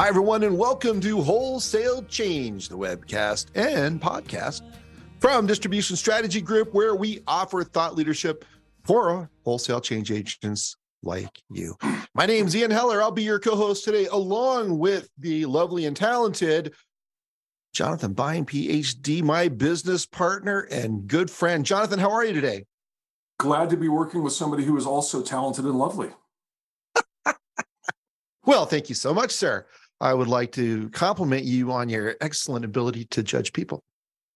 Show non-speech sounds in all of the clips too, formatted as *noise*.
Hi, everyone, and welcome to Wholesale Change, the webcast and podcast from Distribution Strategy Group, where we offer thought leadership for wholesale change agents like you. My name's Ian Heller. I'll be your co host today, along with the lovely and talented Jonathan Bein, PhD, my business partner and good friend. Jonathan, how are you today? Glad to be working with somebody who is also talented and lovely. *laughs* well, thank you so much, sir. I would like to compliment you on your excellent ability to judge people.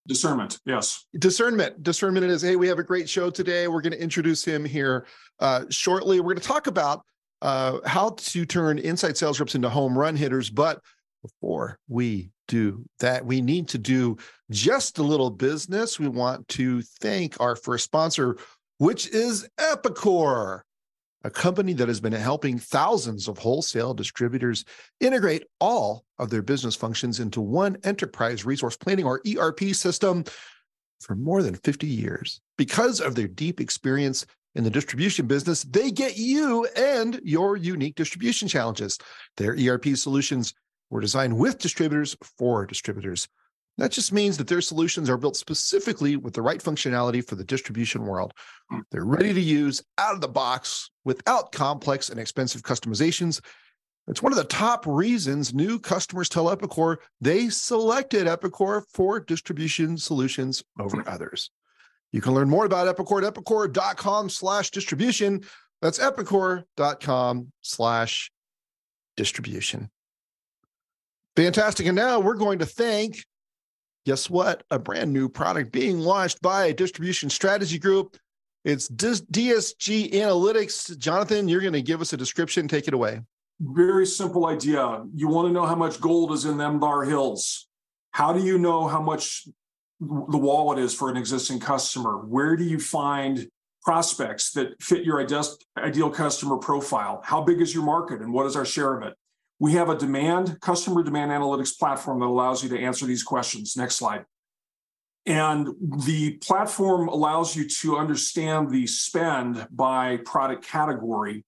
Discernment, yes. Discernment. Discernment is, hey, we have a great show today. We're going to introduce him here uh, shortly. We're going to talk about uh, how to turn inside sales reps into home run hitters. But before we do that, we need to do just a little business. We want to thank our first sponsor, which is Epicor a company that has been helping thousands of wholesale distributors integrate all of their business functions into one enterprise resource planning or ERP system for more than 50 years. Because of their deep experience in the distribution business, they get you and your unique distribution challenges. Their ERP solutions were designed with distributors for distributors. That just means that their solutions are built specifically with the right functionality for the distribution world. Hmm. They're ready to use out of the box without complex and expensive customizations. It's one of the top reasons new customers tell Epicor they selected Epicor for distribution solutions over hmm. others. You can learn more about Epicor at epicor.com slash distribution. That's epicor.com slash distribution. Fantastic. And now we're going to thank guess what? A brand new product being launched by a Distribution Strategy Group. It's DSG Analytics. Jonathan, you're going to give us a description. Take it away. Very simple idea. You want to know how much gold is in them bar hills. How do you know how much the wallet is for an existing customer? Where do you find prospects that fit your ideal customer profile? How big is your market and what is our share of it? We have a demand, customer demand analytics platform that allows you to answer these questions. Next slide. And the platform allows you to understand the spend by product category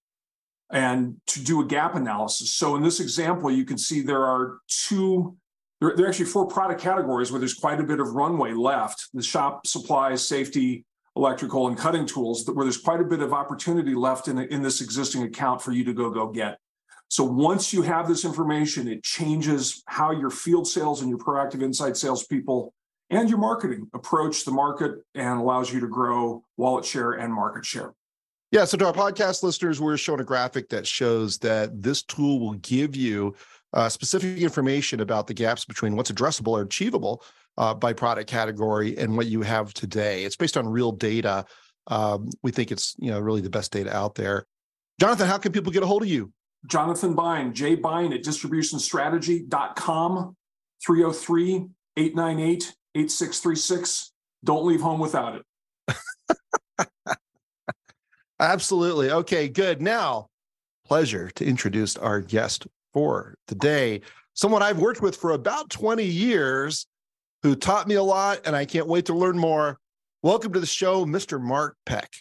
and to do a gap analysis. So in this example, you can see there are two, there, there are actually four product categories where there's quite a bit of runway left. The shop supplies, safety, electrical, and cutting tools, where there's quite a bit of opportunity left in, in this existing account for you to go go get. So once you have this information, it changes how your field sales and your proactive inside salespeople and your marketing approach the market and allows you to grow wallet share and market share. Yeah. So to our podcast listeners, we're showing a graphic that shows that this tool will give you uh, specific information about the gaps between what's addressable or achievable uh, by product category and what you have today. It's based on real data. Um, we think it's you know really the best data out there. Jonathan, how can people get a hold of you? Jonathan Bein, J Bein at distributionstrategy.com, 303 898 8636. Don't leave home without it. *laughs* Absolutely. Okay, good. Now, pleasure to introduce our guest for today. Someone I've worked with for about 20 years who taught me a lot, and I can't wait to learn more. Welcome to the show, Mr. Mark Peck.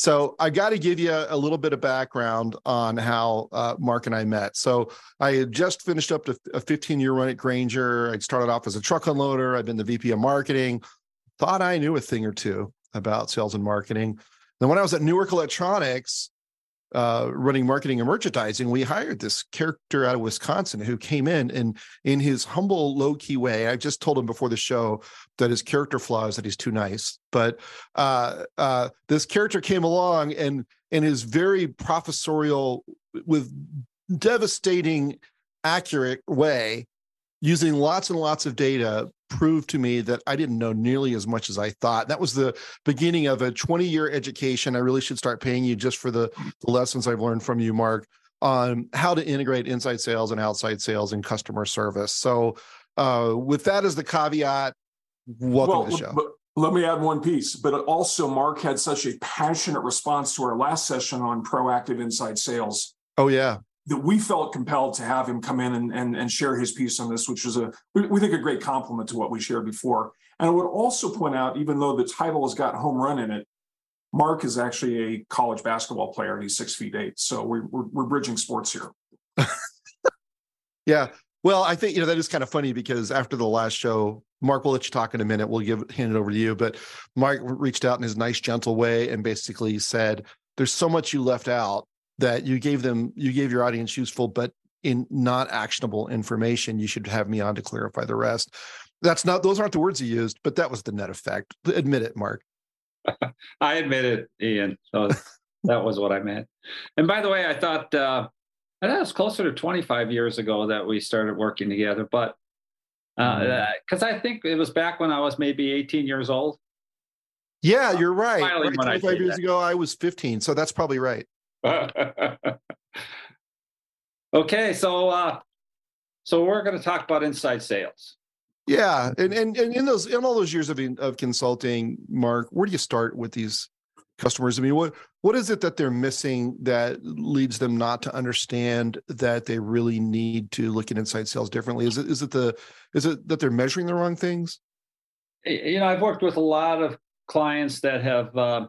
So I got to give you a little bit of background on how uh, Mark and I met. So I had just finished up a 15 year run at Grainger. I started off as a truck unloader. I've been the VP of marketing. Thought I knew a thing or two about sales and marketing. Then when I was at Newark Electronics, uh, running marketing and merchandising, we hired this character out of Wisconsin who came in and in his humble, low key way. I just told him before the show that his character flaw is that he's too nice. But uh, uh, this character came along and in his very professorial, with devastating, accurate way, using lots and lots of data, proved to me that I didn't know nearly as much as I thought. That was the beginning of a 20 year education. I really should start paying you just for the, the lessons I've learned from you, Mark, on how to integrate inside sales and outside sales and customer service. So, uh, with that as the caveat, welcome well, to the show. But- let me add one piece, but also Mark had such a passionate response to our last session on proactive inside sales. Oh yeah, that we felt compelled to have him come in and, and, and share his piece on this, which was a we think a great compliment to what we shared before. And I would also point out, even though the title has got home run in it, Mark is actually a college basketball player and he's six feet eight. So we're, we're, we're bridging sports here. *laughs* Yeah. Well, I think you know that is kind of funny because after the last show, Mark, we'll let you talk in a minute. We'll give hand it over to you. But Mark reached out in his nice, gentle way and basically said, "There's so much you left out that you gave them, you gave your audience useful, but in not actionable information. You should have me on to clarify the rest." That's not; those aren't the words he used, but that was the net effect. Admit it, Mark. *laughs* I admit it, Ian. So *laughs* that was what I meant. And by the way, I thought. Uh, I thought it was closer to 25 years ago that we started working together, but because uh, mm. I think it was back when I was maybe 18 years old. Yeah, you're right. right 25 years that. ago, I was 15, so that's probably right. *laughs* okay, so uh, so we're going to talk about inside sales. Yeah, and and and in those in all those years of of consulting, Mark, where do you start with these customers? I mean, what what is it that they're missing that leads them not to understand that they really need to look at inside sales differently? Is it is it the is it that they're measuring the wrong things? You know, I've worked with a lot of clients that have uh,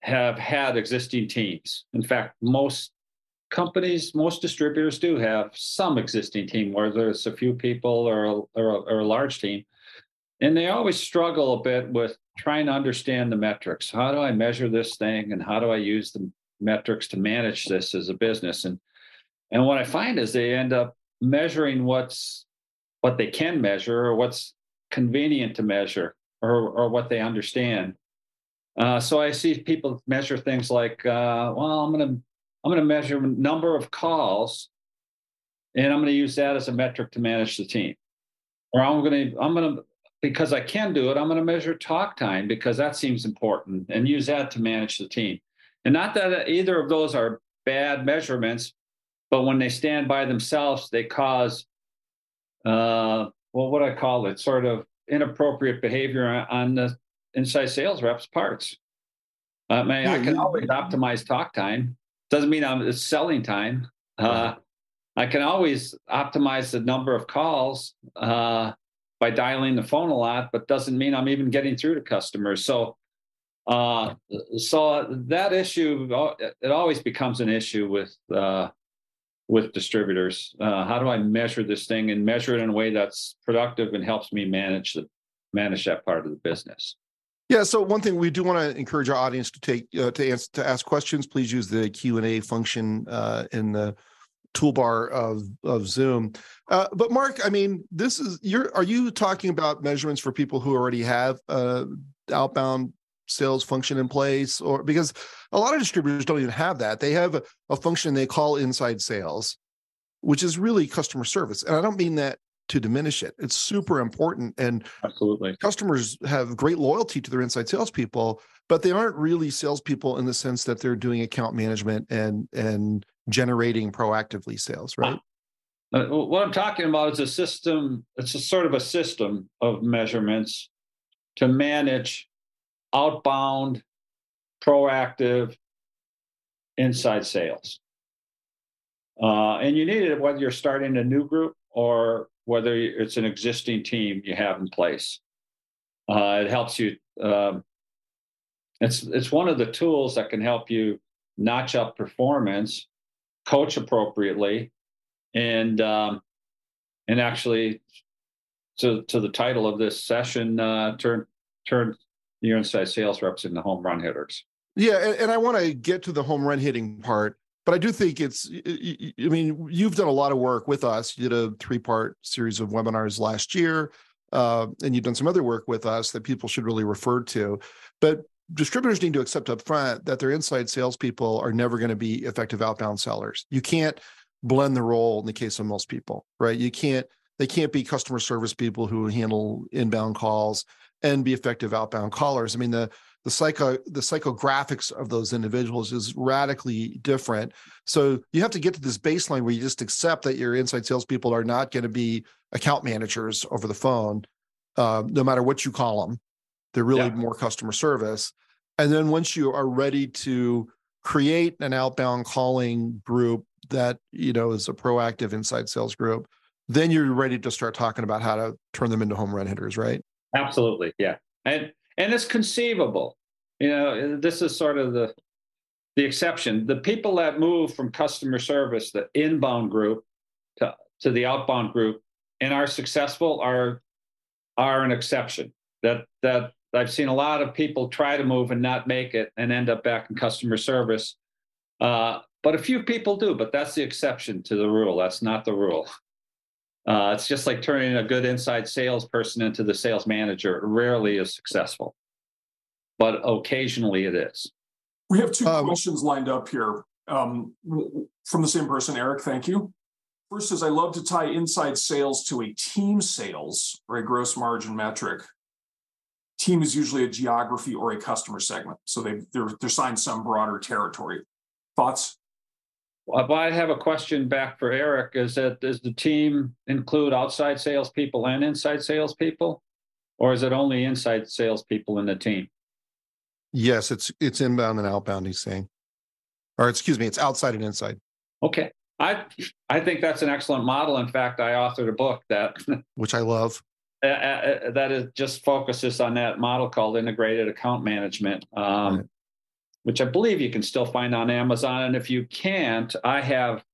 have had existing teams. In fact, most companies, most distributors do have some existing team, whether it's a few people or a, or a, or a large team, and they always struggle a bit with trying to understand the metrics. How do I measure this thing and how do I use the metrics to manage this as a business? And and what I find is they end up measuring what's what they can measure or what's convenient to measure or or what they understand. Uh, so I see people measure things like, uh, well, I'm gonna I'm gonna measure number of calls, and I'm gonna use that as a metric to manage the team. Or I'm gonna I'm gonna because I can do it, I'm going to measure talk time because that seems important and use that to manage the team. And not that either of those are bad measurements, but when they stand by themselves, they cause, uh, well, what I call it, sort of inappropriate behavior on the inside sales reps' parts. I mean, yeah, I can always optimize talk time. Doesn't mean I'm it's selling time. Uh, I can always optimize the number of calls. Uh, by dialing the phone a lot, but doesn't mean I'm even getting through to customers. So, uh, so that issue it always becomes an issue with uh, with distributors. Uh, how do I measure this thing and measure it in a way that's productive and helps me manage the manage that part of the business? Yeah. So one thing we do want to encourage our audience to take uh, to answer to ask questions. Please use the Q and A function uh, in the toolbar of of Zoom. Uh, but Mark, I mean, this is you're are you talking about measurements for people who already have uh, outbound sales function in place, or because a lot of distributors don't even have that. They have a, a function they call inside sales, which is really customer service, and I don't mean that to diminish it. It's super important, and absolutely, customers have great loyalty to their inside salespeople, but they aren't really salespeople in the sense that they're doing account management and and generating proactively sales, right? Uh, what I'm talking about is a system, it's a sort of a system of measurements to manage outbound, proactive, inside sales. Uh, and you need it whether you're starting a new group or whether it's an existing team you have in place. Uh, it helps you. Um, it's it's one of the tools that can help you notch up performance coach appropriately, and um, and actually, to to the title of this session, uh, turn turn your inside sales reps into home run hitters. Yeah, and, and I want to get to the home run hitting part, but I do think it's. I mean, you've done a lot of work with us. You did a three part series of webinars last year. Uh, and you've done some other work with us that people should really refer to. But distributors need to accept up front that their inside salespeople are never going to be effective outbound sellers. You can't blend the role in the case of most people, right? You can't, they can't be customer service people who handle inbound calls and be effective outbound callers. I mean, the the psycho the psychographics of those individuals is radically different. So you have to get to this baseline where you just accept that your inside salespeople are not going to be account managers over the phone, uh, no matter what you call them. They're really yeah. more customer service. And then once you are ready to create an outbound calling group that you know is a proactive inside sales group, then you're ready to start talking about how to turn them into home run hitters, right? Absolutely, yeah. And and it's conceivable. You know, this is sort of the the exception. The people that move from customer service, the inbound group, to to the outbound group and are successful are are an exception. That that I've seen a lot of people try to move and not make it and end up back in customer service. Uh, but a few people do, but that's the exception to the rule. That's not the rule. *laughs* Uh, it's just like turning a good inside salesperson into the sales manager. It rarely is successful, but occasionally it is. We have two um, questions lined up here um, from the same person, Eric. Thank you. First is I love to tie inside sales to a team sales or a gross margin metric. Team is usually a geography or a customer segment, so they they're they're signed some broader territory. Thoughts? Well, I have a question back for Eric. Is that does the team include outside salespeople and inside salespeople, or is it only inside salespeople in the team? Yes, it's it's inbound and outbound. He's saying, or excuse me, it's outside and inside. Okay, I I think that's an excellent model. In fact, I authored a book that *laughs* which I love. that is just focuses on that model called integrated account management, um, right. Which I believe you can still find on Amazon. And if you can't, I have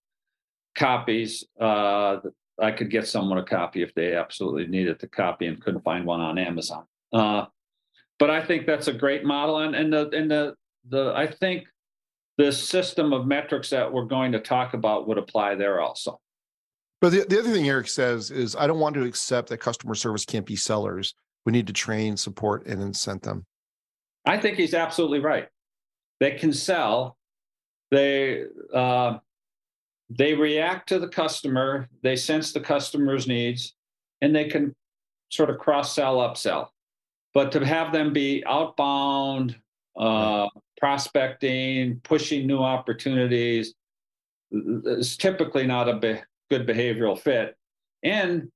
copies. Uh, I could get someone a copy if they absolutely needed the copy and couldn't find one on Amazon. Uh, but I think that's a great model, and and the and the the I think the system of metrics that we're going to talk about would apply there also. But the, the other thing Eric says is, I don't want to accept that customer service can't be sellers. We need to train, support, and incent them. I think he's absolutely right. They can sell. They uh, they react to the customer. They sense the customer's needs, and they can sort of cross sell, upsell. But to have them be outbound, uh, prospecting, pushing new opportunities is typically not a be- good behavioral fit. And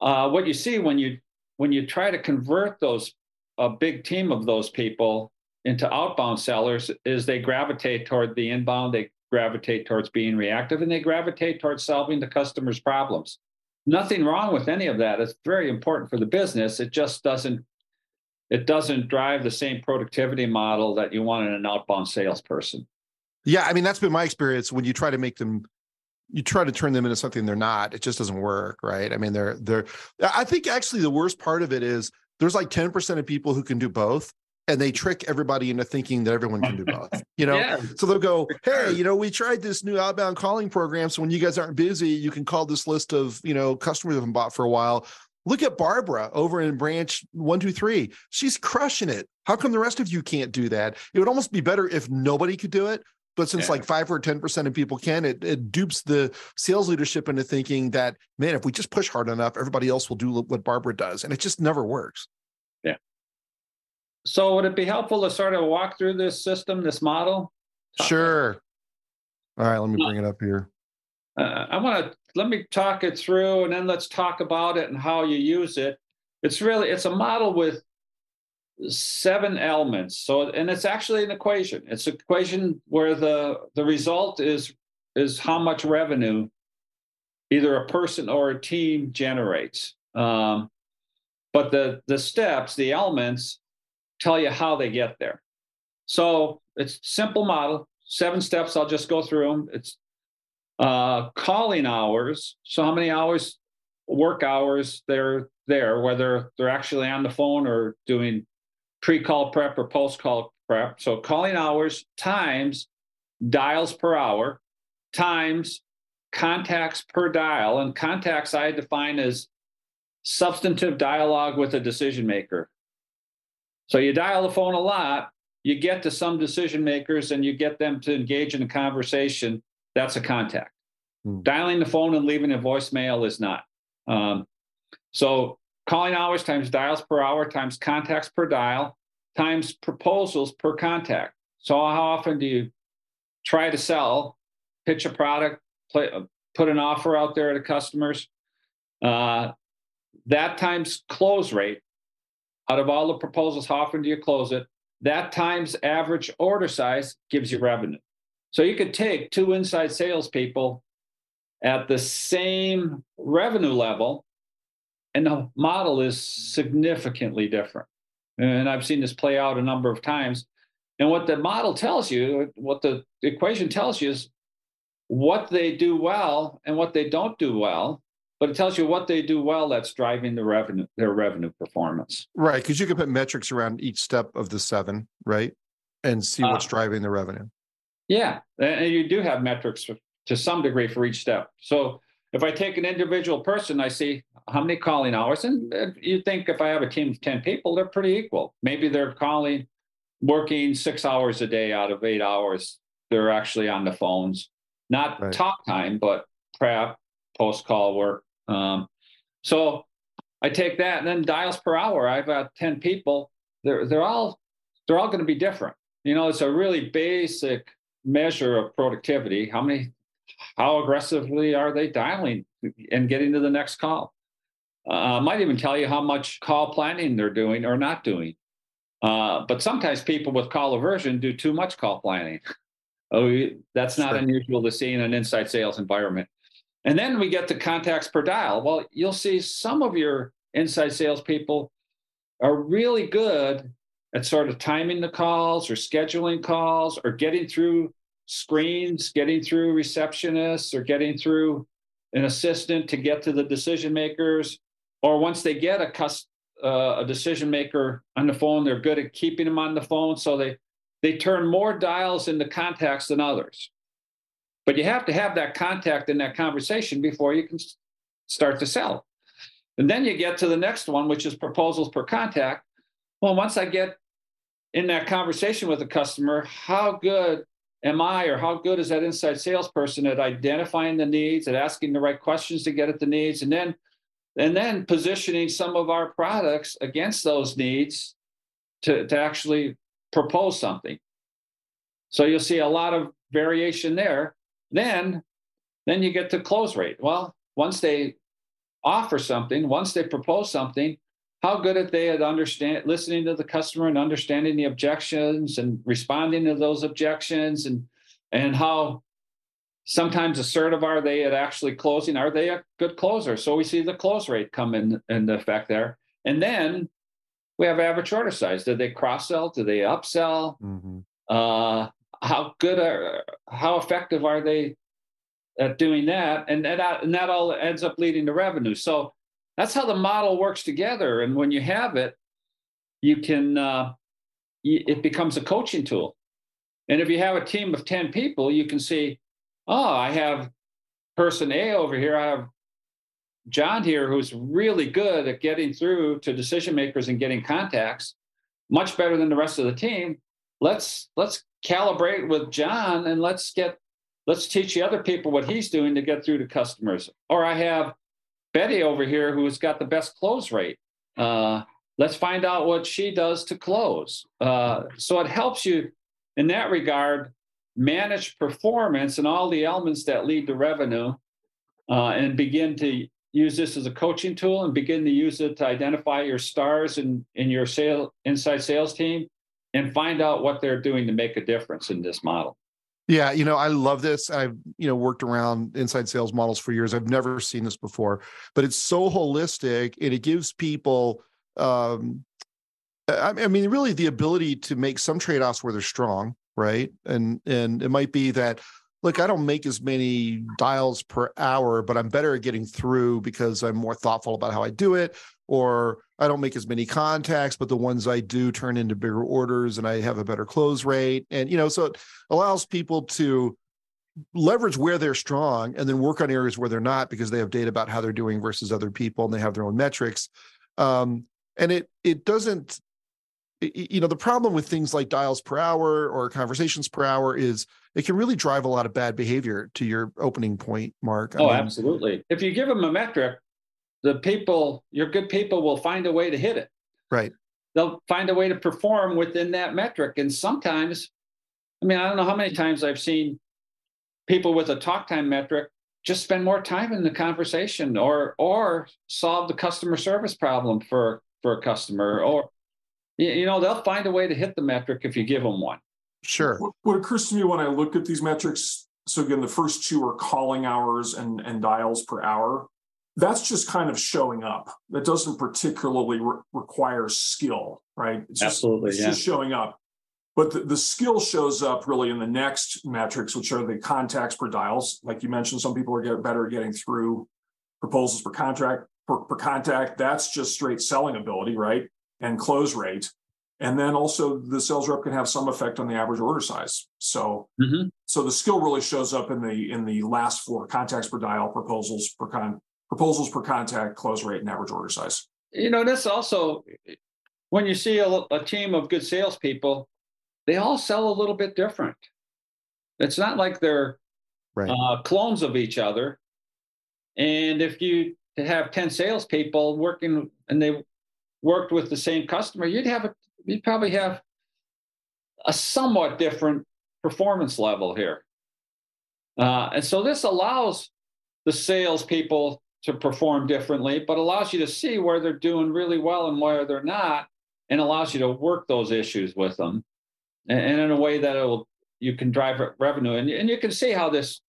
uh, what you see when you when you try to convert those a big team of those people into outbound sellers is they gravitate toward the inbound, they gravitate towards being reactive, and they gravitate towards solving the customer's problems. Nothing wrong with any of that. It's very important for the business. It just doesn't it doesn't drive the same productivity model that you want in an outbound salesperson. Yeah, I mean that's been my experience when you try to make them you try to turn them into something they're not, it just doesn't work, right? I mean they're they're I think actually the worst part of it is there's like 10% of people who can do both and they trick everybody into thinking that everyone can do *laughs* both you know yeah. so they'll go hey you know we tried this new outbound calling program so when you guys aren't busy you can call this list of you know customers have been bought for a while Look at Barbara over in branch one, two, three. She's crushing it. How come the rest of you can't do that? It would almost be better if nobody could do it. But since yeah. like five or 10% of people can, it, it dupes the sales leadership into thinking that, man, if we just push hard enough, everybody else will do what Barbara does. And it just never works. So would it be helpful to sort of walk through this system, this model? Sure. All right, let me bring it up here. Uh, I want to let me talk it through and then let's talk about it and how you use it. It's really it's a model with seven elements. So and it's actually an equation. It's an equation where the the result is is how much revenue either a person or a team generates. Um, but the the steps, the elements, tell you how they get there. So it's simple model, seven steps. I'll just go through them. It's uh, calling hours. So how many hours, work hours they're there, whether they're actually on the phone or doing pre-call prep or post-call prep. So calling hours times dials per hour times contacts per dial. And contacts I define as substantive dialogue with a decision maker. So you dial the phone a lot, you get to some decision makers and you get them to engage in a conversation that's a contact. Hmm. Dialing the phone and leaving a voicemail is not. Um, so calling hours times dials per hour times contacts per dial times proposals per contact. So how often do you try to sell, pitch a product, play, put an offer out there to customers? Uh, that times close rate. Out of all the proposals, how often do you close it? That times average order size gives you revenue. So you could take two inside salespeople at the same revenue level, and the model is significantly different. And I've seen this play out a number of times. And what the model tells you, what the equation tells you is what they do well and what they don't do well, but it tells you what they do well that's driving the revenue, their revenue performance. Right. Because you can put metrics around each step of the seven, right? And see what's Uh, driving the revenue. Yeah, and you do have metrics to some degree for each step. So if I take an individual person, I see how many calling hours, and uh, you think if I have a team of 10 people, they're pretty equal. Maybe they're calling, working six hours a day out of eight hours. They're actually on the phones, not Right. talk time, but prep, post call work. Um, so I take that and then dials per hour. I've got 10 people. They're, they're all, they're all going to be different. You know, it's a really basic measure of productivity. How many, how aggressively are they dialing and getting to the next call? Uh, I might even tell you how much call planning they're doing or not doing. Uh, but sometimes people with call aversion do too much call planning. *laughs* Oh, that's not Sure. unusual to see in an inside sales environment. And then we get to contacts per dial. Well, you'll see some of your inside salespeople are really good at sort of timing the calls or scheduling calls or getting through screens, getting through receptionists or getting through an assistant to get to the decision makers. Or once they get a uh, a decision maker on the phone, they're good at keeping them on the phone. So they they turn more dials into contacts than others. But you have to have that contact and that conversation before you can start to sell. And then you get to the next one, which is proposals per contact. Well, once I get in that conversation with the customer, how good am I or how good is that inside salesperson at identifying the needs, at asking the right questions to get at the needs, and then and then positioning some of our products against those needs to, to actually propose something. So you'll see a lot of variation there. Then, then you get the close rate. Well, once they offer something, once they propose something, how good are they at understand listening to the customer and understanding the objections and responding to those objections and and how sometimes assertive are they at actually closing? Are they a good closer? So we see the close rate come in into effect there. And then we have average order size. Do they cross sell? Do they upsell? Mhm. uh, how good are how effective are they at doing that? And, and that and that all ends up leading to revenue. So that's how the model works together. And when you have it you can uh, it becomes a coaching tool. And if you have a team of 10 people you can see oh i have person a over here. I have john here who's really good at getting through to decision makers and getting contacts much better than the rest of the team. Let's let's calibrate with John and let's get let's teach the other people what he's doing to get through to customers. Or I have Betty over here who's got the best close rate. Uh, let's find out what she does to close. Uh, so it helps you in that regard manage performance and all the elements that lead to revenue, uh, and begin to use this as a coaching tool and begin to use it to identify your stars in in your sale inside sales team and find out what they're doing to make a difference in this model. Yeah, you know, I love this. I've, you know, worked around inside sales models for years. I've never seen this before, but it's so holistic and it gives people um I, mean really the ability to make some trade-offs where they're strong, right? And and it might be that look, I don't make as many dials per hour, but I'm better at getting through because I'm more thoughtful about how I do it or I don't make as many contacts, but the ones I do turn into bigger orders and I have a better close rate. And, you know, so it allows people to leverage where they're strong and then work on areas where they're not because they have data about how they're doing versus other people and they have their own metrics. Um, and it, it doesn't, you know, the problem with things like dials per hour or conversations per hour is it can really drive a lot of bad behavior to your opening point, Mark. I Oh, mean, absolutely. If you give them a metric, the people, your good people will find a way to hit it. Right. They'll find a way to perform within that metric. And sometimes, I mean, I don't know how many times I've seen people with a talk time metric just spend more time in the conversation or or solve the customer service problem for for a customer or you you know they'll find a way to hit the metric if you give them one Sure. What, what occurs to me when I look at these metrics, so again, the first two are calling hours and, and dials per hour. That's just kind of showing up. That doesn't particularly re- require skill, right? It's just, Absolutely, It's yeah. just showing up. But the, the skill shows up really in the next metrics, which are the contacts per dials. Like you mentioned, some people are get better at getting through proposals per contract per, per contact. That's just straight selling ability, right? And close rate. And then also the sales rep can have some effect on the average order size. So, Mhm. so the skill really shows up in the in the last four contacts per dial, proposals per con proposals per contact, close rate, and average order size. You know, this also, when you see a, a team of good salespeople, they all sell a little bit different. It's not like they're Right. uh, clones of each other. And if you have 10 salespeople working and they worked with the same customer, you'd have a, you'd probably have a somewhat different performance level here. Uh, and so this allows the salespeople to perform differently, but allows you to see where they're doing really well and where they're not, and allows you to work those issues with them, and, and in a way that it will you can drive revenue, and and you can see how this.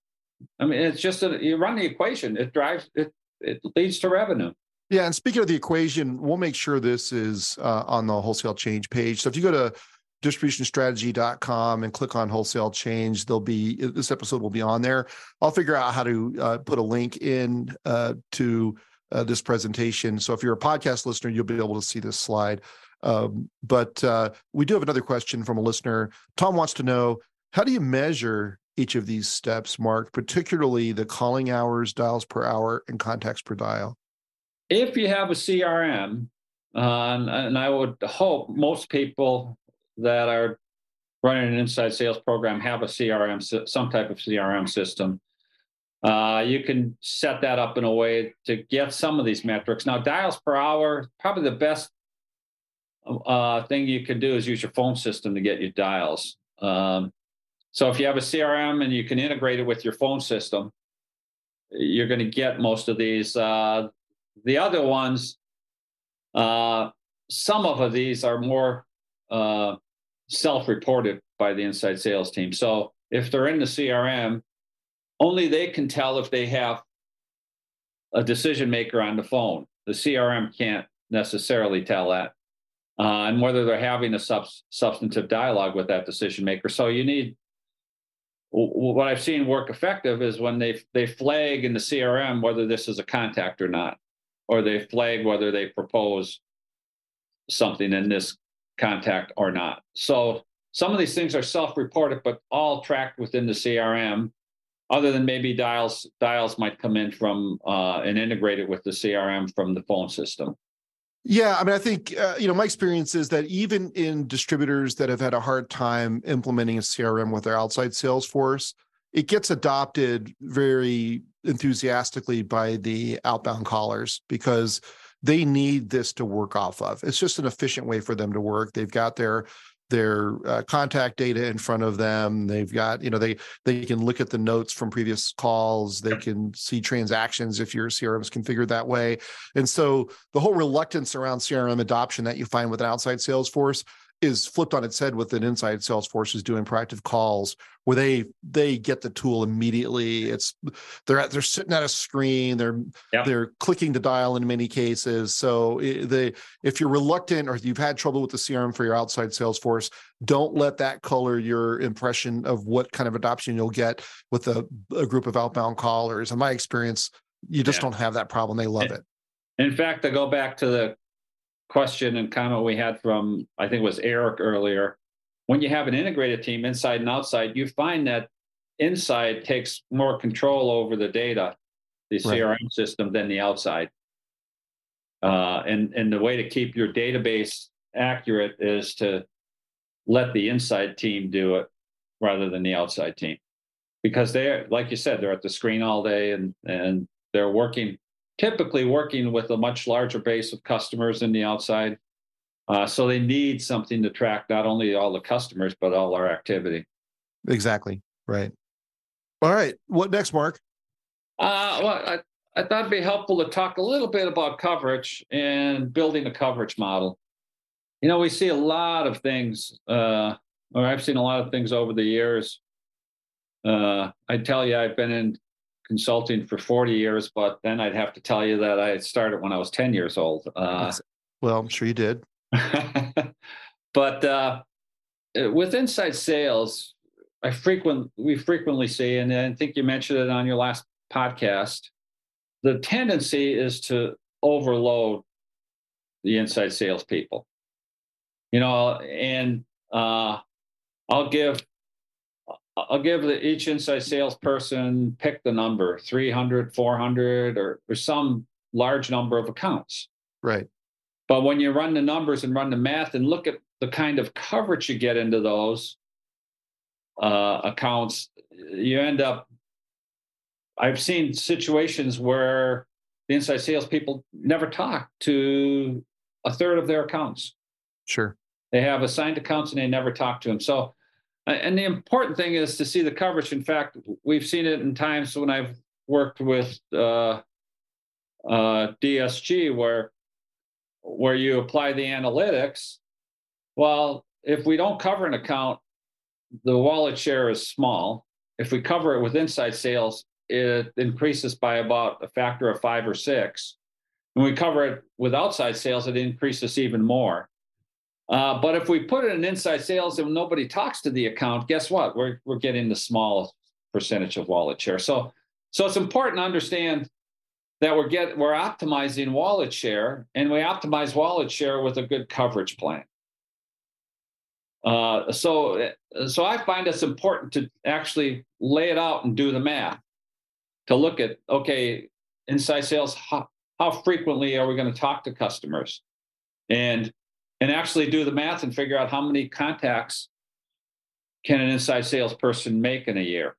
I mean, it's just a, you run the equation; it drives it. It leads to revenue. Yeah, and speaking of the equation, we'll make sure this is uh, on the wholesale change page. So if you go to distributionstrategy.com and click on wholesale change, there'll be this episode will be on there. I'll figure out how to uh, put a link in uh, to uh, this presentation. So if you're a podcast listener, you'll be able to see this slide. Um, but uh, we do have another question from a listener. Tom wants to know how do you measure each of these steps, Mark, particularly the calling hours, dials per hour, and contacts per dial? if you have a CRM, uh, and, and I would hope most people that are running an inside sales program have a CRM, some type of CRM system. Uh, you can set that up in a way to get some of these metrics. Now, dials per hour, probably the best uh, thing you can do is use your phone system to get your dials. Um, so if you have a CRM and you can integrate it with your phone system, you're going to get most of these. Uh, the other ones, uh, some of these are more uh, self-reported by the inside sales team. So if they're in the CRM, only they can tell if they have a decision maker on the phone. The CRM can't necessarily tell that, uh, and whether they're having a sub- substantive dialogue with that decision maker. So you need what I've seen work effective is when they they flag in the CRM whether this is a contact or not, or they flag whether they propose something in this contact or not. So some of these things are self-reported, but all tracked within the CRM. Other than maybe dials, dials might come in from uh, and integrated with the CRM from the phone system. Yeah, I mean, I think uh, you know my experience is that even in distributors that have had a hard time implementing a CRM with their outside sales force, it gets adopted very enthusiastically by the outbound callers because they need this to work off of. It's just an efficient way for them to work. They've got their their uh, contact data in front of them. They've got you know they they can look at the notes from previous calls. They can see transactions if your CRM is configured that way. And so the whole reluctance around CRM adoption that you find with an outside sales force is flipped on its head with an inside sales force is doing proactive calls where they they get the tool immediately. It's they're at, they're sitting at a screen. They're Yeah. they're clicking to dial in many cases. So they if you're reluctant or you've had trouble with the CRM for your outside sales force, don't let that color your impression of what kind of adoption you'll get with a, a group of outbound callers. In my experience, you just Yeah. don't have that problem. They love it. In fact, to go back to the question and comment we had from, I think it was Eric earlier, when you have an integrated team inside and outside, you find that inside takes more control over the data, the Right. CRM system, than the outside. Uh, and, and the way to keep your database accurate is to let the inside team do it rather than the outside team. Because they're, like you said, they're at the screen all day and, and they're working typically working with a much larger base of customers in the outside. Uh, so they need something to track not only all the customers, but all our activity. Exactly. Right. All right. What next, Mark? Uh, well, I, I thought it'd be helpful to talk a little bit about coverage and building a coverage model. You know, we see a lot of things, uh, or I've seen a lot of things over the years. Uh, I tell you, I've been in consulting for 40 years, but then I'd have to tell you that I started when I was 10 years old. Uh, Well, I'm sure you did. *laughs* but uh, with inside sales, I frequent we frequently see, and I think you mentioned it on your last podcast. The tendency is to overload the inside salespeople. You know, and uh, I'll give I'll give the, each inside salesperson pick the number 300, 400, or, or some large number of accounts. Right. But when you run the numbers and run the math and look at the kind of coverage you get into those uh, accounts, you end up. I've seen situations where the inside salespeople never talk to a third of their accounts. Sure. They have assigned accounts and they never talk to them. So, and the important thing is to see the coverage. In fact, we've seen it in times when I've worked with uh, uh, DSG where where you apply the analytics. Well, if we don't cover an account, the wallet share is small. If we cover it with inside sales, it increases by about a factor of five or six. When we cover it with outside sales, it increases even more. Uh, but if we put it in inside sales and nobody talks to the account, guess what? We're we're getting the small percentage of wallet share. So so it's important to understand that we're get we're optimizing wallet share, and we optimize wallet share with a good coverage plan. Uh, so so I find it's important to actually lay it out and do the math to look at okay inside sales how, how frequently are we going to talk to customers and and actually do the math and figure out how many contacts can an inside salesperson make in a year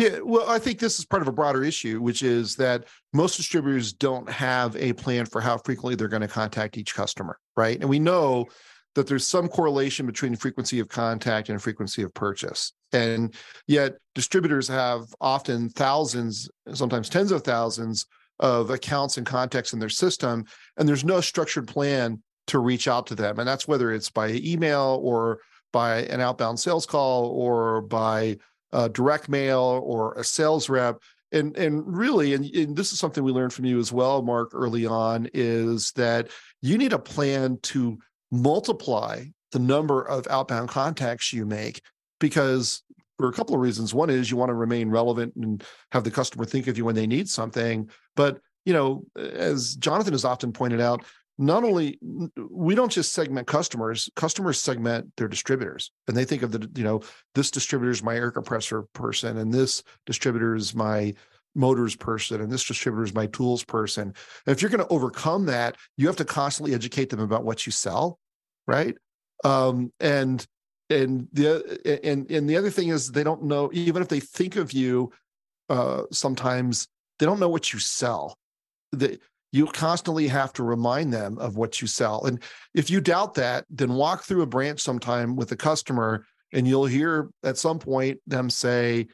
yeah, well, I think this is part of a broader issue, which is that most distributors don't have a plan for how frequently they're going to contact each customer, right? And we know that there's some correlation between frequency of contact and frequency of purchase. And yet, distributors have often thousands, sometimes tens of thousands of accounts and contacts in their system, and there's no structured plan to reach out to them. And that's whether it's by email or by an outbound sales call or by uh, direct mail or a sales rep. And and really and, and, this is something we learned from you as well mark early on is that you need a plan to multiply the number of outbound contacts you make because for a couple of reasons. One is you want to remain relevant and have the customer think of you when they need something. But you know as jonathan has often pointed out not only we don't just segment customers customers segment their distributors. And they think of the you know this distributor is my air compressor person and this distributor is my motors person and this distributor is my tools person. And if you're going to overcome that you have to constantly educate them about what you sell right? Um, and and the and and the other thing is they don't know even if they think of you uh, sometimes they don't know what you sell. The you constantly have to remind them of what you sell. And if you doubt that, then walk through a branch sometime with a customer and you'll hear at some point them say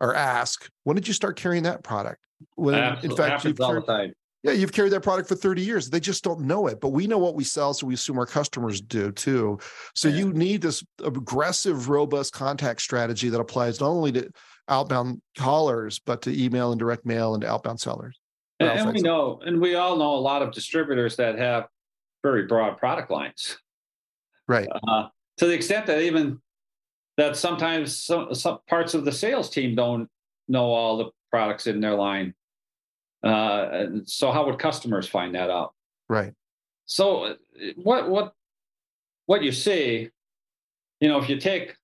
or ask, when did you start carrying that product? When Absolutely. in fact, you've carried, yeah, you've carried that product for 30 years. They just don't know it, but we know what we sell, so we assume our customers do too. So yeah. you need this aggressive, robust contact strategy that applies not only to outbound callers, but to email and direct mail and to outbound sellers. And, and we know, and we all know a lot of distributors that have very broad product lines. Right. Uh, to the extent that even that sometimes some, some parts of the sales team don't know all the products in their line. Uh, so how would customers find that out? Right. So uh, what what what you see, you know, if you take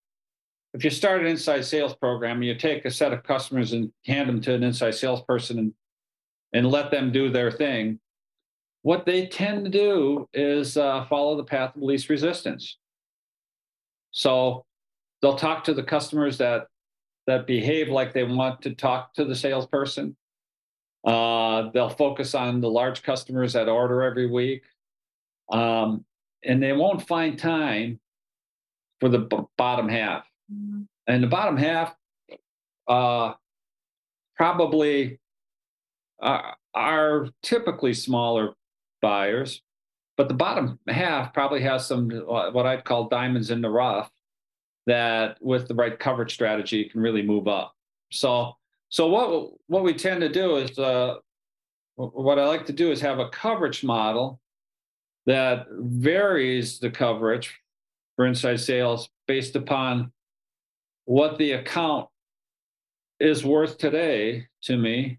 if you start an inside sales program, you take a set of customers and hand them to an inside salesperson and and let them do their thing. What they tend to do is uh, follow the path of least resistance. So they'll talk to the customers that that behave like they want to talk to the salesperson. Uh, they'll focus on the large customers that order every week, um, and they won't find time for the b- bottom half. Mm-hmm. And the bottom half, uh, probably uh, are typically smaller buyers, but the bottom half probably has some uh, what I'd call diamonds in the rough that with the right coverage strategy can really move up. So so what what we tend to do is uh, what I like to do is have a coverage model that varies the coverage for inside sales based upon what the account is worth today to me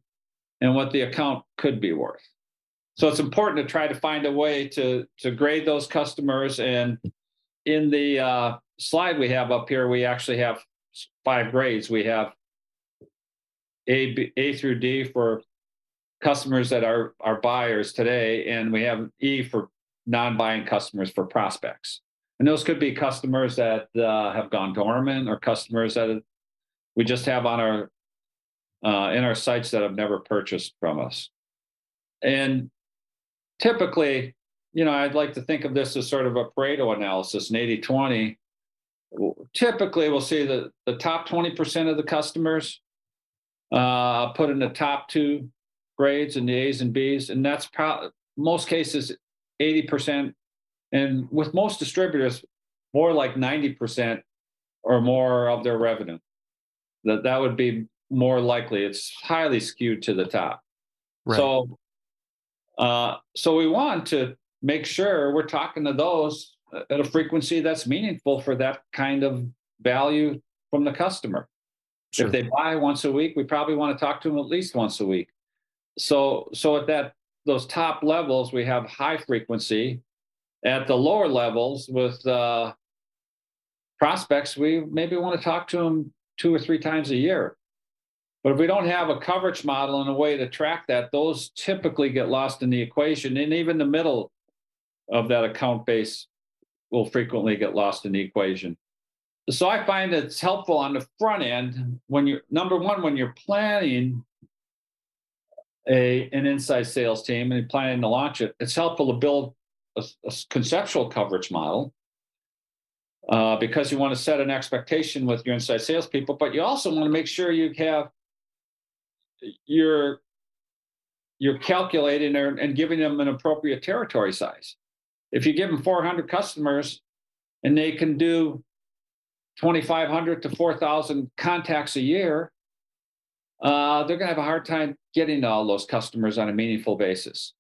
and what the account could be worth. So it's important to try to find a way to to grade those customers. And in the uh, slide we have up here, we actually have five grades. We have A, B, A through D for customers that are are buyers today, and we have E for non-buying customers for prospects. And those could be customers that uh, have gone dormant or customers that we just have on our uh, in our sites that have never purchased from us. And typically, you know, I'd like to think of this as sort of a Pareto analysis, an 80 20. Typically, we'll see that the top 20% of the customers uh, put in the top two grades and the A's and B's, and that's pro- most cases 80%. And with most distributors, more like 90% or more of their revenue. That that would be more likely. It's highly skewed to the top. Right. So uh, so we want to make sure we're talking to those at a frequency that's meaningful for that kind of value from the customer. Sure. If they buy once a week, we probably want to talk to them at least once a week. So so at that those top levels, we have high frequency. At the lower levels with uh, prospects, we maybe want to talk to them two or three times a year. But if we don't have a coverage model and a way to track that, those typically get lost in the equation. And even the middle of that account base will frequently get lost in the equation. So I find it's helpful on the front end when you're number one, when you're planning a an inside sales team and planning to launch it, it's helpful to build a, a conceptual coverage model uh, because you want to set an expectation with your inside salespeople, but you also want to make sure you have you're you're calculating and giving them an appropriate territory size. If you give them 400 customers and they can do 2,500 to 4,000 contacts a year, uh, they're going to have a hard time getting to all those customers on a meaningful basis.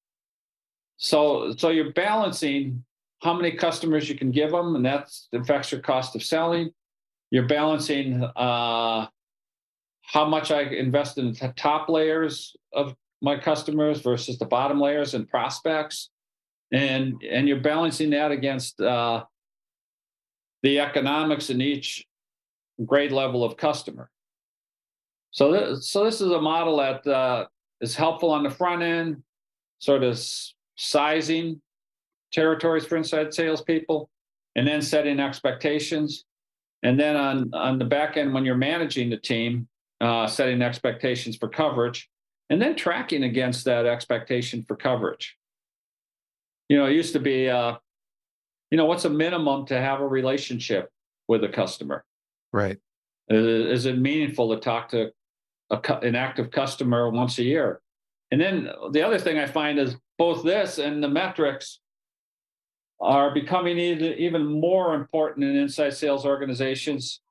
So, so you're balancing how many customers you can give them, and that affects your cost of selling. You're balancing uh, how much I invest in the top layers of my customers versus the bottom layers and prospects, and and you're balancing that against uh, the economics in each grade level of customer. So this, so this is a model that uh, is helpful on the front end, sort of sizing territories for inside salespeople, and then setting expectations. And then on, on the back end, when you're managing the team, uh, setting expectations for coverage, and then tracking against that expectation for coverage. You know, it used to be, uh, you know, what's a minimum to have a relationship with a customer? Right. Is, is it meaningful to talk to a, an active customer once a year? And then the other thing I find is both this and the metrics are becoming even more important in inside sales organizations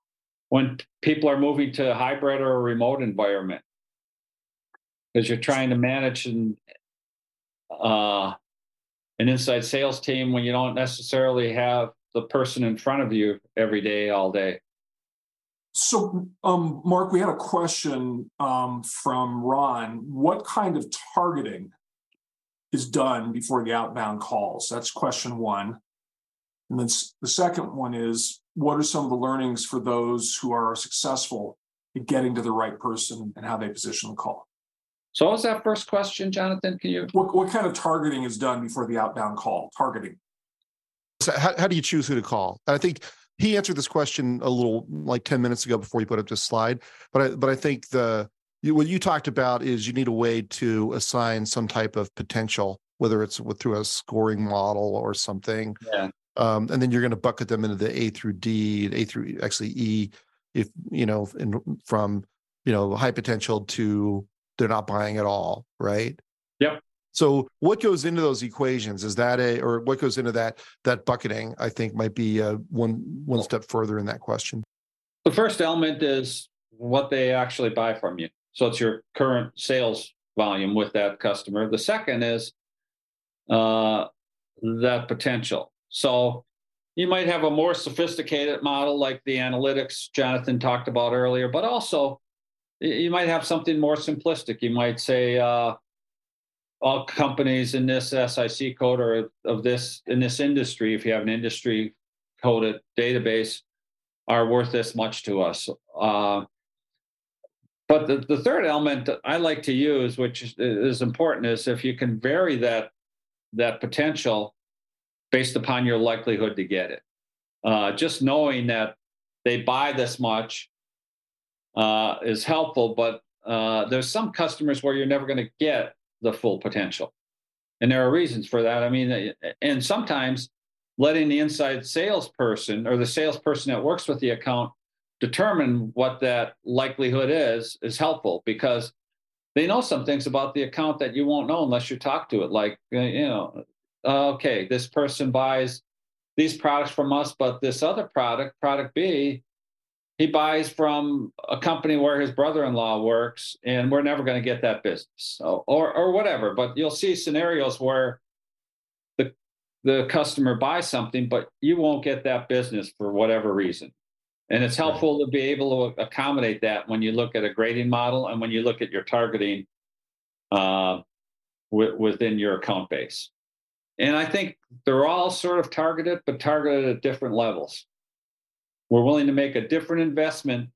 when people are moving to a hybrid or a remote environment because you're trying to manage an, uh, an inside sales team when you don't necessarily have the person in front of you every day all day. So um, mark we had a question um, from ron. What kind of targeting is done before the outbound calls? That's question one and then the second one is what are some of the learnings for those who are successful in getting to the right person and how they position the call? So, what was that first question, Jonathan? Can you? What, what kind of targeting is done before the outbound call? Targeting. So how, how do you choose who to call? I think he answered this question a little like 10 minutes ago before you put up this slide. But I, but I think the you, what you talked about is you need a way to assign some type of potential, whether it's with, through a scoring model or something. Yeah. Um, and then you're going to bucket them into the A through D, A through actually E, if you know, in, from you know high potential to they're not buying at all, right? Yep. So what goes into those equations? Is that a or what goes into that that bucketing? I think might be uh, one one step further in that question. The first element is what they actually buy from you. So it's your current sales volume with that customer. The second is uh, that potential. So, you might have a more sophisticated model like the analytics Jonathan talked about earlier, but also you might have something more simplistic. You might say uh, all companies in this SIC code or of this in this industry, if you have an industry coded database, are worth this much to us. Uh, but the, the third element that I like to use, which is important, is if you can vary that that potential based upon your likelihood to get it. Uh, just knowing that they buy this much uh, is helpful, but uh, there's some customers where you're never going to get the full potential. And there are reasons for that. I mean, and sometimes letting the inside salesperson or the salesperson that works with the account determine what that likelihood is is helpful because they know some things about the account that you won't know unless you talk to it like you know okay this person buys these products from us but this other product product b he buys from a company where his brother-in-law works and we're never going to get that business so, or or whatever but you'll see scenarios where the the customer buys something but you won't get that business for whatever reason and it's helpful right. to be able to accommodate that when you look at a grading model and when you look at your targeting uh, w- within your account base. And I think they're all sort of targeted, but targeted at different levels. We're willing to make a different investment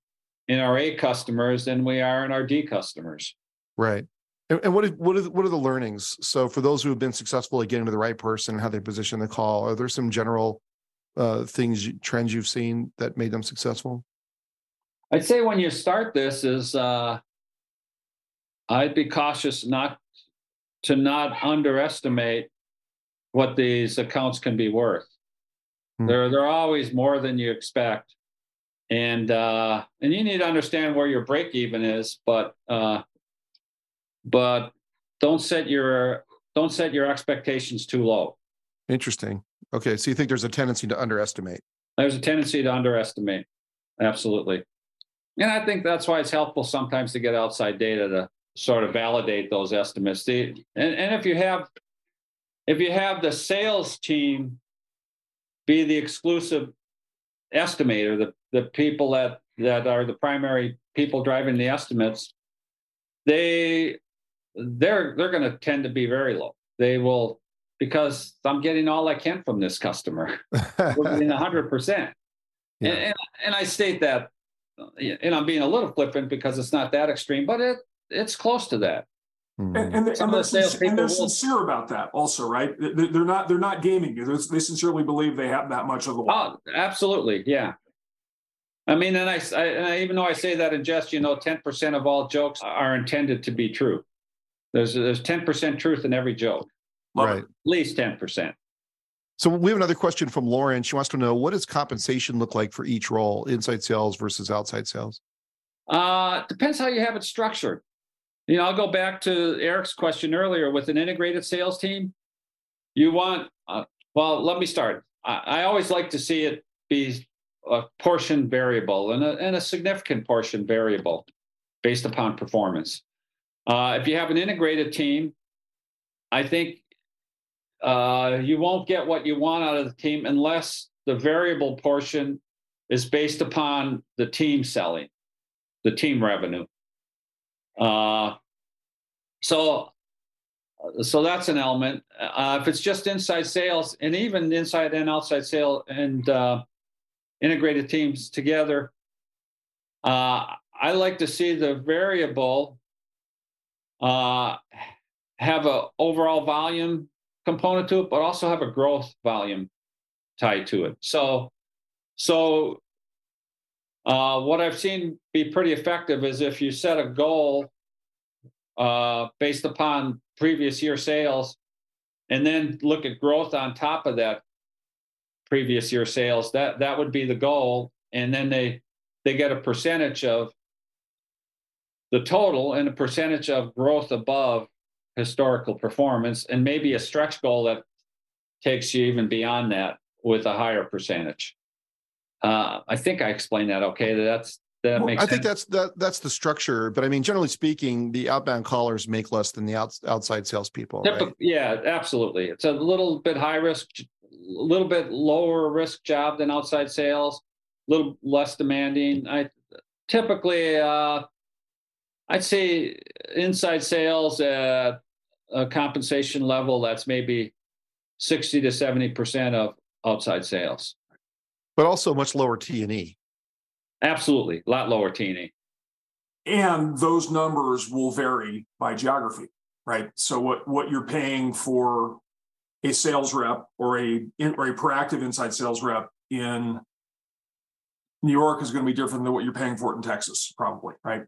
in our A customers than we are in our D customers. Right. And, and what, is, what, are, what are the learnings? So for those who have been successful at getting to the right person, and how they position the call, are there some general uh, things trends you've seen that made them successful? I'd say when you start this is uh, I'd be cautious not to not underestimate what these accounts can be worth. Hmm. They're they're always more than you expect, and uh, and you need to understand where your break even is, but uh, but don't set your don't set your expectations too low. Interesting. Okay, so you think there's a tendency to underestimate? There's a tendency to underestimate. Absolutely. And I think that's why it's helpful sometimes to get outside data to sort of validate those estimates. The, and, and if you have if you have the sales team be the exclusive estimator, the, the people that that are the primary people driving the estimates, they they're they're going to tend to be very low. They will because I'm getting all I can from this customer. *laughs* We're 100%. Yeah. And, and, and, I state that, and I'm being a little flippant because it's not that extreme, but it it's close to that. Mm-hmm. And, and, and, they're, sincere, and they're sincere about that also, right? They're not they're not gaming you. They sincerely believe they have that much of the. Oh, absolutely, yeah. I mean, and I, I, and I, even though I say that in jest, you know, ten percent of all jokes are intended to be true. There's there's ten percent truth in every joke. Love right. At least 10%. So we have another question from Lauren. She wants to know what does compensation look like for each role, inside sales versus outside sales? Uh, depends how you have it structured. You know, I'll go back to Eric's question earlier with an integrated sales team. You want, uh, well, let me start. I, I, always like to see it be a portion variable and a, and a significant portion variable based upon performance. Uh, if you have an integrated team, I think uh, you won't get what you want out of the team unless the variable portion is based upon the team selling, the team revenue. Uh, so, so that's an element. Uh, if it's just inside sales, and even inside and outside sale and uh, integrated teams together, uh, I like to see the variable uh, have a overall volume component to it, but also have a growth volume tied to it. So, so uh, what I've seen be pretty effective is if you set a goal uh, based upon previous year sales, and then look at growth on top of that previous year sales. That that would be the goal, and then they they get a percentage of the total and a percentage of growth above historical performance and maybe a stretch goal that takes you even beyond that with a higher percentage. Uh, I think I explained that okay. That's that well. I think that's that that's the structure. But I mean, generally speaking, the outbound callers make less than the outs, outside salespeople. Right? Yeah, absolutely. It's a little bit high risk, a little bit lower risk job than outside sales, a little less demanding. I typically, uh, I'd say inside sales at a compensation level that's maybe 60 to 70% of outside sales. But also much lower T and E. Absolutely, a lot lower T and those numbers will vary by geography, right? So what what you're paying for a sales rep or a or a proactive inside sales rep in New York is going to be different than what you're paying for it in Texas, probably, right?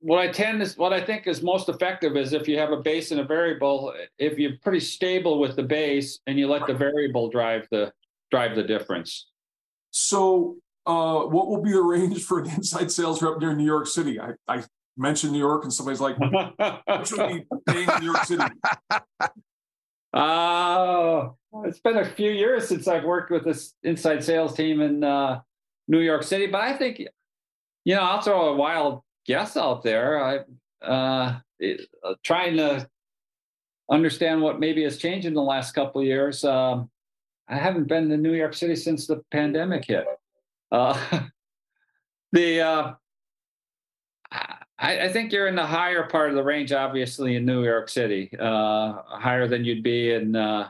What I tend is what I think is most effective is if you have a base and a variable. If you're pretty stable with the base and you let the variable drive the drive the difference. So, uh, what will be the range for an inside sales rep near New York City? I, I mentioned New York, and somebody's like, "What should be paying in New York City?" *laughs* Oh, it's been a few years since I've worked with this inside sales team in uh, New York City, but I think, you know, I'll throw a wild guess out there. I uh, it, uh, trying to understand what maybe has changed in the last couple of years. Um, I haven't been to New York City since the pandemic hit. Uh, *laughs* the uh, I, I, think you're in the higher part of the range, obviously in New York City, uh, higher than you'd be in uh,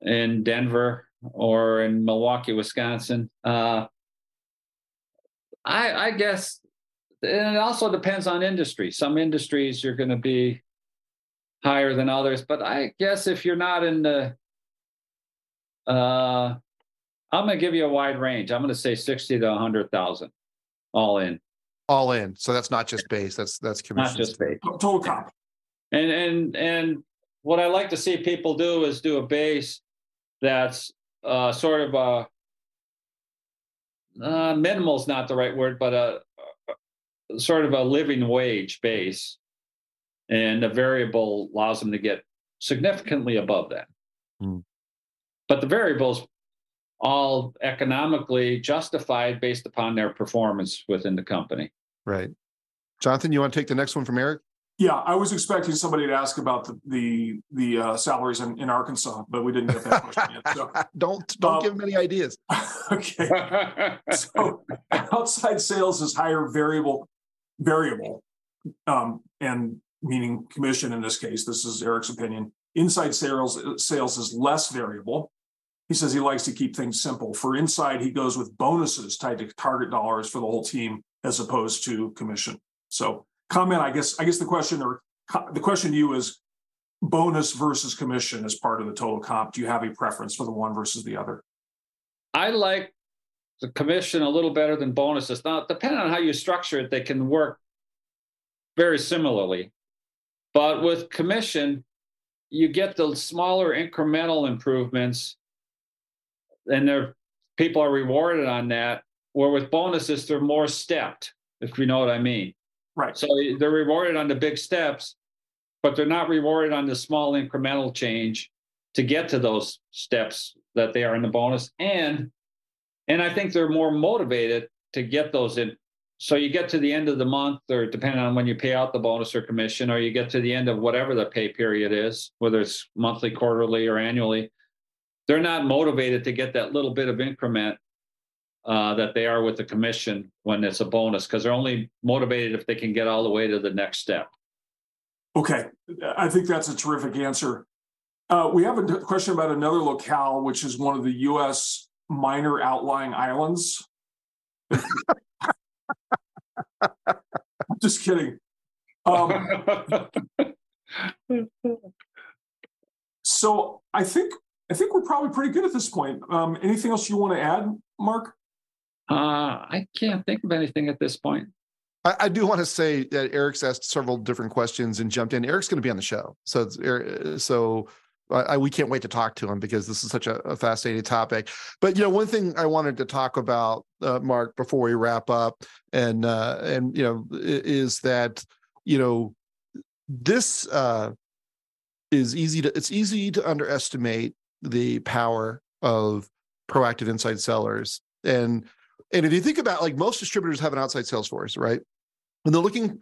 in Denver or in Milwaukee, Wisconsin. Uh, I, I guess, and it also depends on industry. Some industries you're going to be higher than others, but I guess if you're not in the, uh, I'm going to give you a wide range. I'm going to say sixty to hundred thousand, all in all in. So that's not just base. That's that's commission. Not just base. Total comp. And and and what I like to see people do is do a base that's uh, sort of a uh, minimal is not the right word, but a, a, sort of a living wage base, and the variable allows them to get significantly above that. Mm. But the variables all economically justified based upon their performance within the company. Right. Jonathan, you want to take the next one from Eric? Yeah, I was expecting somebody to ask about the the, the uh, salaries in, in Arkansas, but we didn't get that question yet. So. *laughs* don't don't um, give them any ideas. *laughs* okay. so *laughs* outside sales is higher variable variable, um, and meaning commission in this case. This is Eric's opinion. Inside sales sales is less variable. He says he likes to keep things simple. For inside, he goes with bonuses tied to target dollars for the whole team as opposed to commission. So comment, I guess, I guess the question or the question to you is bonus versus commission as part of the total comp. Do you have a preference for the one versus the other? I like the commission a little better than bonuses. Now, depending on how you structure it, they can work very similarly. But with commission, you get the smaller incremental improvements, and there people are rewarded on that where with bonuses they're more stepped if you know what i mean. Right. So they're rewarded on the big steps but they're not rewarded on the small incremental change to get to those steps that they are in the bonus. And and i think they're more motivated to get those in. So you get to the end of the month or depending on when you pay out the bonus or commission or you get to the end of whatever the pay period is whether it's monthly quarterly or annually they're not motivated to get that little bit of increment uh, that they are with the commission when it's a bonus because they're only motivated if they can get all the way to the next step. Okay, I think that's a terrific answer. Uh, we have a question about another locale, which is one of the U.S. minor outlying islands. *laughs* Just kidding. Um, *laughs* so I think I think we're probably pretty good at this point. Um, anything else you want to add, Mark? Uh, I can't think of anything at this point. I, I, do want to say that Eric's asked several different questions and jumped in. Eric's going to be on the show, so so I, we can't wait to talk to him because this is such a, a, fascinating topic. But you know, one thing I wanted to talk about, uh, Mark, before we wrap up, and uh, and you know, is that you know this uh, is easy to it's easy to underestimate the power of proactive inside sellers and and if you think about like most distributors have an outside sales force, right? And they're looking,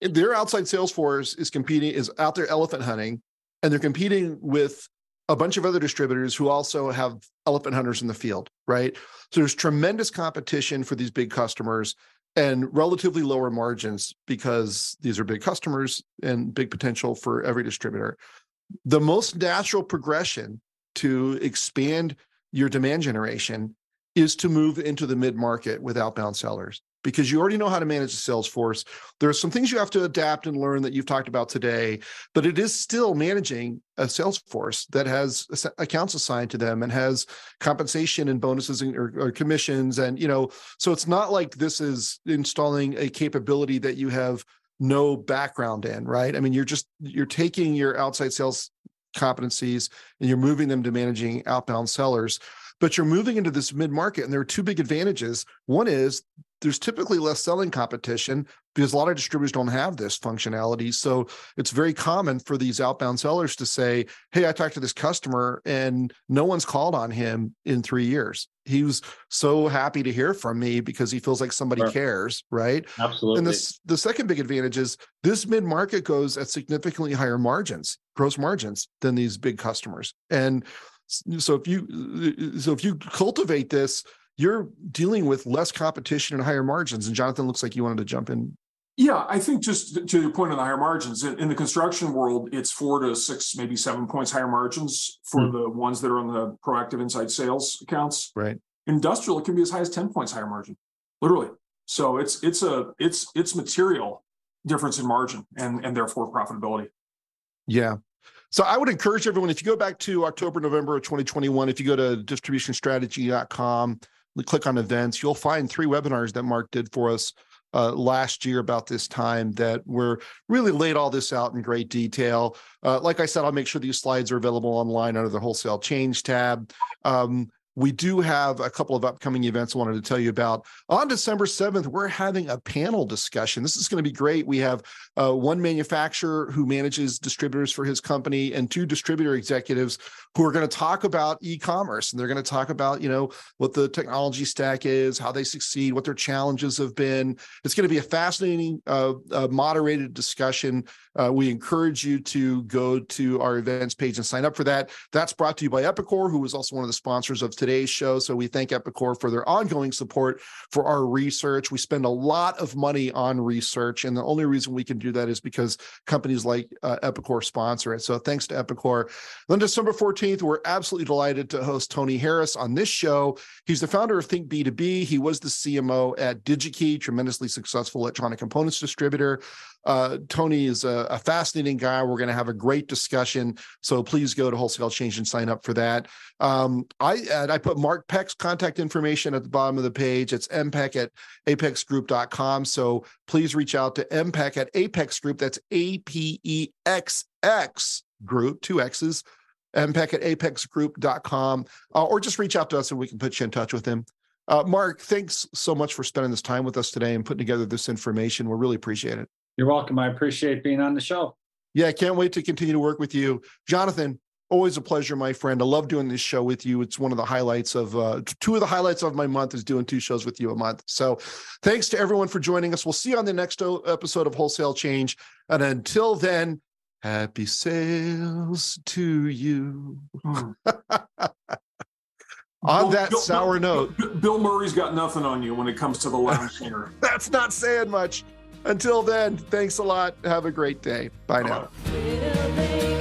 their outside sales force is competing, is out there elephant hunting, and they're competing with a bunch of other distributors who also have elephant hunters in the field, right? So there's tremendous competition for these big customers and relatively lower margins because these are big customers and big potential for every distributor. The most natural progression to expand your demand generation is to move into the mid market with outbound sellers because you already know how to manage the sales force. There are some things you have to adapt and learn that you've talked about today, but it is still managing a sales force that has accounts assigned to them and has compensation and bonuses and, or, or commissions. And, you know, so it's not like this is installing a capability that you have no background in, right? I mean, you're just, you're taking your outside sales competencies and you're moving them to managing outbound sellers but you're moving into this mid market and there are two big advantages one is there's typically less selling competition because a lot of distributors don't have this functionality. So it's very common for these outbound sellers to say, Hey, I talked to this customer and no one's called on him in three years. He was so happy to hear from me because he feels like somebody sure. cares, right? Absolutely. And this the second big advantage is this mid-market goes at significantly higher margins, gross margins than these big customers. And so if you so if you cultivate this you're dealing with less competition and higher margins. And Jonathan looks like you wanted to jump in. Yeah, I think just to your point on the higher margins in, the construction world, it's four to six, maybe seven points higher margins for mm. the ones that are on the proactive inside sales accounts. Right. Industrial, it can be as high as 10 points higher margin, literally. So it's it's a it's it's material difference in margin and and therefore profitability. Yeah. So I would encourage everyone if you go back to October, November of 2021, if you go to distributionstrategy.com, click on events, you'll find three webinars that Mark did for us uh, last year about this time that were really laid all this out in great detail. Uh, like I said, I'll make sure these slides are available online under the wholesale change tab. Um, we do have a couple of upcoming events I wanted to tell you about. On December 7th, we're having a panel discussion. This is going to be great. We have uh, one manufacturer who manages distributors for his company and two distributor executives who are going to talk about e-commerce and they're going to talk about, you know, what the technology stack is, how they succeed, what their challenges have been. It's going to be a fascinating, uh, uh, moderated discussion. Uh, we encourage you to go to our events page and sign up for that. That's brought to you by Epicor, who is also one of the sponsors of today's show. So we thank Epicor for their ongoing support for our research. We spend a lot of money on research, and the only reason we can do that is because companies like uh, Epicor sponsor it. So thanks to Epicor. Then December 14th, we're absolutely delighted to host Tony Harris on this show. He's the founder of Think B2B. He was the CMO at DigiKey, tremendously successful electronic components distributor. Uh, Tony is a, a, fascinating guy. We're going to have a great discussion. So please go to Wholesale Change and sign up for that. Um, I I put Mark Peck's contact information at the bottom of the page. It's mpeck at apexxgroup.com. So please reach out to mpeck at Apexx Group. That's A P E X X Group, two X's. mpeck at apexxgroup.com. Uh, or just reach out to us and we can put you in touch with him. Uh, Mark, thanks so much for spending this time with us today and putting together this information. We really appreciate it. You're welcome. I appreciate being on the show. Yeah, I can't wait to continue to work with you. Jonathan, always a pleasure, my friend. I love doing this show with you. It's one of the highlights of uh, two of the highlights of my month is doing two shows with you a month. So thanks to everyone for joining us. We'll see you on the next episode of Wholesale Change. And until then, happy sales to you. *laughs* On Bill, that Bill, sour Bill, note. Bill Murray's got nothing on you when it comes to the lounge singer. *laughs* That's not saying much. Until then, thanks a lot. Have a great day. Bye now.